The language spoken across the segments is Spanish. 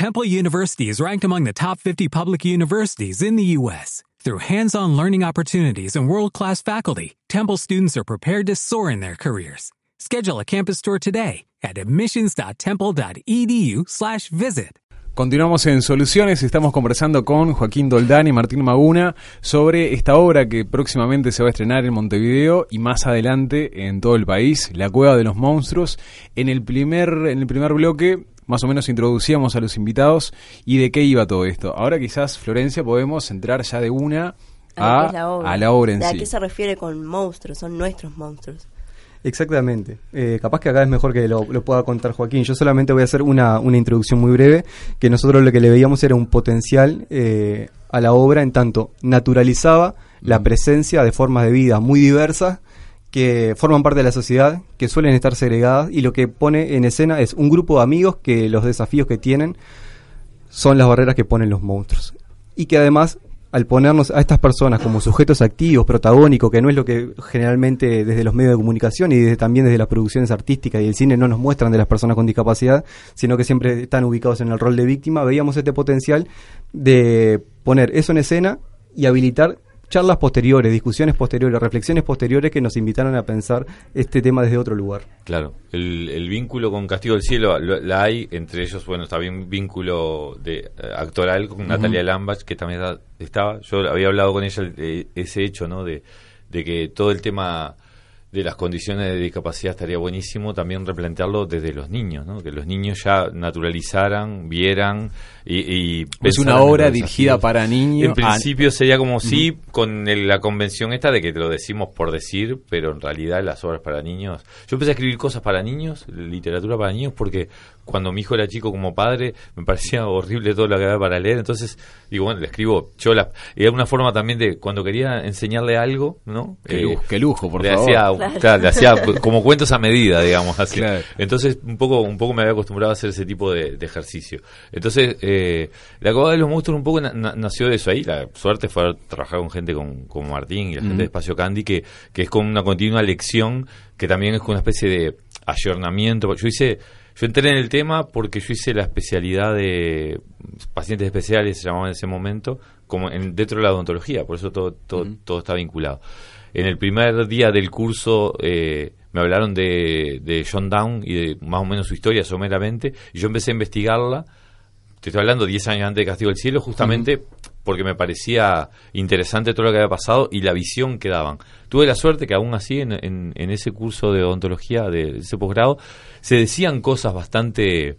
Temple University is ranked among the top 50 public universities in the U.S. Through hands-on learning opportunities and world-class faculty, Temple students are prepared to soar in their careers. Schedule a campus tour today at admissions.temple.edu/visit. Continuamos en Soluciones, estamos conversando con Joaquín Doldán y Martín Maguna sobre esta obra que próximamente se va a estrenar en Montevideo y más adelante en todo el país, La Cueva de los Monstruos. En el primer, en el primer bloque más o menos introducíamos a los invitados y de qué iba todo esto. Ahora quizás, Florencia, podemos entrar ya de una a, la obra, en sí. ¿A qué se refiere con monstruos? Son nuestros monstruos. Exactamente. Eh, capaz que acá es mejor que lo, pueda contar Joaquín. Yo solamente voy a hacer una, una, introducción muy breve, que nosotros lo que le veíamos era un potencial eh, a la obra en tanto naturalizaba la presencia de formas de vida muy diversas que forman parte de la sociedad, que suelen estar segregadas, y lo que pone en escena es un grupo de amigos que los desafíos que tienen son las barreras que ponen los monstruos. Y que además al ponernos a estas personas como sujetos activos, protagónicos, que no es lo que generalmente desde los medios de comunicación y desde, también desde las producciones artísticas y el cine no nos muestran de las personas con discapacidad, sino que siempre están ubicados en el rol de víctima, veíamos este potencial de poner eso en escena y habilitar charlas posteriores, discusiones posteriores, reflexiones posteriores que nos invitaron a pensar este tema desde otro lugar. Claro, el, vínculo con Castigo del Cielo la hay, entre ellos, bueno, está bien vínculo de eh, actoral con Natalia Lambach, que también estaba, yo había hablado con ella de ese hecho, ¿no? De, de que todo el tema de las condiciones de discapacidad estaría buenísimo también replantearlo desde los niños, ¿no? que los niños ya naturalizaran, vieran y... es una obra dirigida para niños. En principio sería como si con la convención esta de que te lo decimos por decir, pero en realidad las obras para niños... Yo empecé a escribir cosas para niños, literatura para niños, porque cuando mi hijo era chico como padre me parecía horrible todo lo que había para leer, entonces digo, bueno, le escribo yo la... Era una forma también de, cuando quería enseñarle algo, ¿no? Qué, lujo, qué lujo por le favor. Hacía, le hacía como cuentos a medida, digamos así. Entonces un poco, un poco me había acostumbrado a hacer ese tipo de, ejercicio. Entonces, eh, la Coba de los Monstruos un poco nació de eso ahí, la suerte fue trabajar con gente con, como Martín y la gente de Espacio Candy, que, que es como una continua lección, que también es como una especie de ayornamiento. Yo hice yo entré en el tema porque yo hice la especialidad de pacientes especiales, se llamaba en ese momento, como en, dentro de la odontología, por eso todo, todo, todo está vinculado. En el primer día del curso eh, me hablaron de, de John Down y de más o menos su historia someramente, y yo empecé a investigarla. Te estoy hablando 10 años antes de Castigo del Cielo, justamente porque me parecía interesante todo lo que había pasado y la visión que daban. Tuve la suerte que aún así en, en, ese curso de odontología, de, ese posgrado, se decían cosas bastante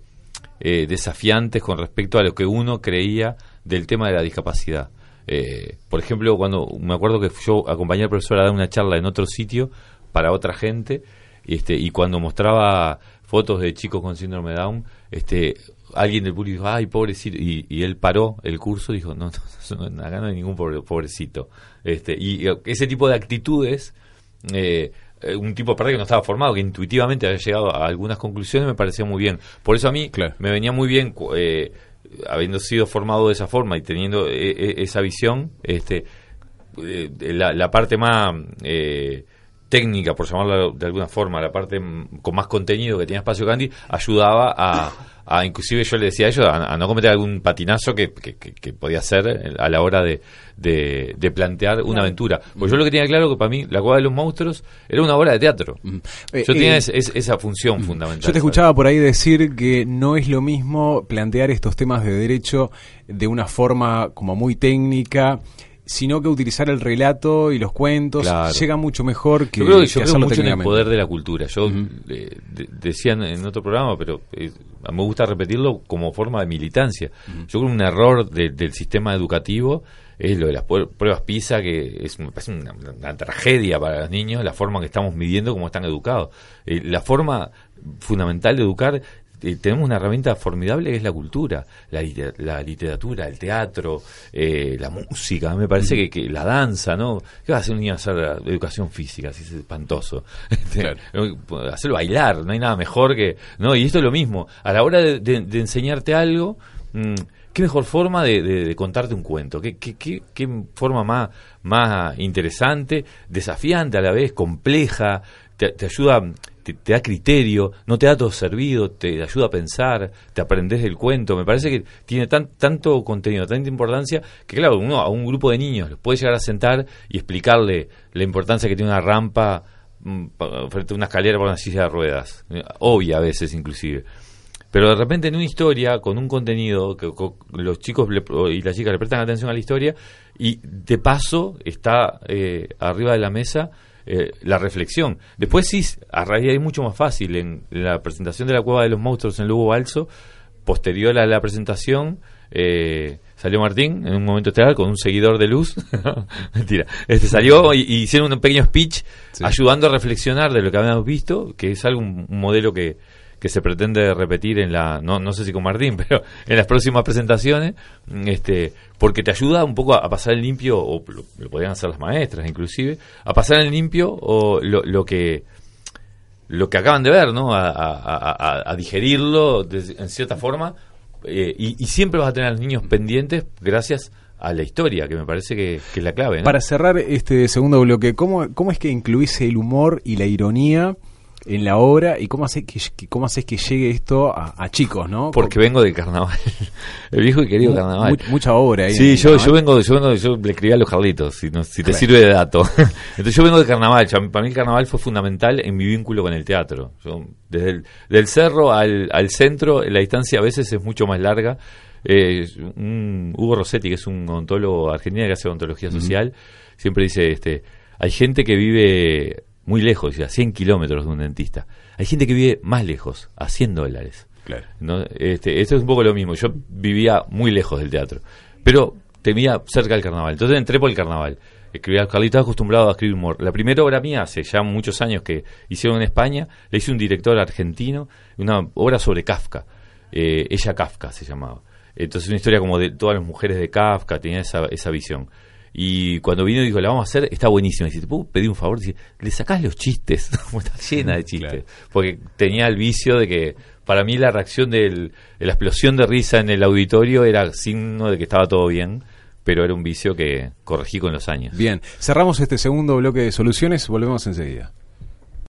eh, desafiantes con respecto a lo que uno creía del tema de la discapacidad. Eh, por ejemplo, cuando me acuerdo que yo acompañé al profesor a dar una charla en otro sitio para otra gente, este, y cuando mostraba fotos de chicos con síndrome de Down, este, alguien del público dijo, ay, pobrecito, y, y él paró el curso y dijo, no, no, acá no hay ningún pobrecito. Este, y ese tipo de actitudes, eh, eh, un tipo aparte que no estaba formado, que intuitivamente había llegado a algunas conclusiones, me parecía muy bien. Por eso a mí me venía muy bien, eh, habiendo sido formado de esa forma y teniendo esa visión, este, la, la, parte más técnica, por llamarla de alguna forma, la parte con más contenido que tenía Espacio Candy, ayudaba a a inclusive yo le decía a ellos a, no cometer algún patinazo que, que, podía ser a la hora de, de, plantear una aventura. Pues yo lo que tenía claro que para mí La Cueva de los Monstruos era una obra de teatro. Eh, yo tenía eh, esa función fundamental. Yo te escuchaba por ahí decir que no es lo mismo plantear estos temas de derecho de una forma como muy técnica sino que utilizar el relato y los cuentos llega mucho mejor que, yo creo que, yo creo mucho en el poder de la cultura. Yo eh, decían en otro programa pero eh, me gusta repetirlo como forma de militancia. Yo creo que un error del sistema educativo es lo de las pruebas PISA que es una, tragedia para los niños la forma que estamos midiendo cómo están educados. Eh, la forma fundamental de educar eh, tenemos una herramienta formidable que es la cultura, la, la literatura, el teatro, eh, la música, me parece que, la danza, ¿no? ¿Qué va a hacer un niño a hacer educación física? Así es espantoso. Este, hacerlo bailar, no hay nada mejor que... ¿no? Y esto es lo mismo, a la hora de, enseñarte algo... Mm, qué mejor forma de, contarte un cuento, qué, qué, qué, qué, forma más, más interesante, desafiante a la vez, compleja, te, ayuda te, da criterio, no te da todo servido, te ayuda a pensar, te aprendes del cuento. Me parece que tiene tan, tanto contenido, tanta importancia, que claro, uno a un grupo de niños los puede llegar a sentar y explicarle la importancia que tiene una rampa mm, frente a una escalera para una silla de ruedas, obvia a veces inclusive. Pero de repente en una historia, con un contenido, que, los chicos y las chicas le prestan atención a la historia, y de paso está eh, arriba de la mesa eh, la reflexión. Después sí, a raíz de ahí mucho más fácil. En, la presentación de la Cueva de los Monstruos en Lugo Balso, posterior a la presentación, eh, salió Martín en un momento estelar con un seguidor de luz. Mentira. Este salió y, hicieron un pequeño speech ayudando a reflexionar de lo que habíamos visto, que es algo, un modelo que, que se pretende repetir en la, no, no sé si con Martín, pero en las próximas presentaciones, este, porque te ayuda un poco a, pasar en limpio, o lo, podrían hacer las maestras inclusive, a pasar en limpio o lo, lo que lo que acaban de ver, ¿no? A, digerirlo en cierta forma, eh, y, siempre vas a tener a los niños pendientes gracias a la historia, que me parece que, es la clave. Para cerrar este segundo bloque, ¿cómo, ¿cómo es que incluís el humor y la ironía en la obra y cómo haces que, cómo haces que llegue esto a, chicos, ¿no? Porque vengo del carnaval, el viejo y querido carnaval. mucha obra ahí. Sí, yo, yo vengo, yo vengo, yo le escribí a los Carlitos, si, si te sirve de dato. Entonces yo vengo del carnaval, para mí el carnaval fue fundamental en mi vínculo con el teatro. Yo, desde el del cerro al, al centro, la distancia a veces es mucho más larga. Eh, Hugo Rossetti, que es un ontólogo argentino que hace ontología social, siempre dice, este, hay gente que vive muy lejos, a 100 kilómetros de un dentista. Hay gente que vive más lejos, a 100 dólares. Claro. ¿no? Este, esto es un poco lo mismo. Yo vivía muy lejos del teatro, pero temía cerca del carnaval. Entonces entré por el carnaval. Escribía, Carlito estaba acostumbrado a escribir humor. La primera obra mía, hace ya muchos años que hicieron en España, la hice un director argentino, una obra sobre Kafka. Eh, ella Kafka se llamaba. Entonces una historia como de todas las mujeres de Kafka, tenía esa, esa visión. Y cuando vino dijo, la vamos a hacer, está buenísimo. Y si te puedo pedir un favor, le sacás los chistes, como está llena de chistes. Porque tenía el vicio de que para mí la reacción de la explosión de risa en el auditorio era signo de que estaba todo bien, pero era un vicio que corregí con los años. Bien, cerramos este segundo bloque de soluciones, volvemos enseguida.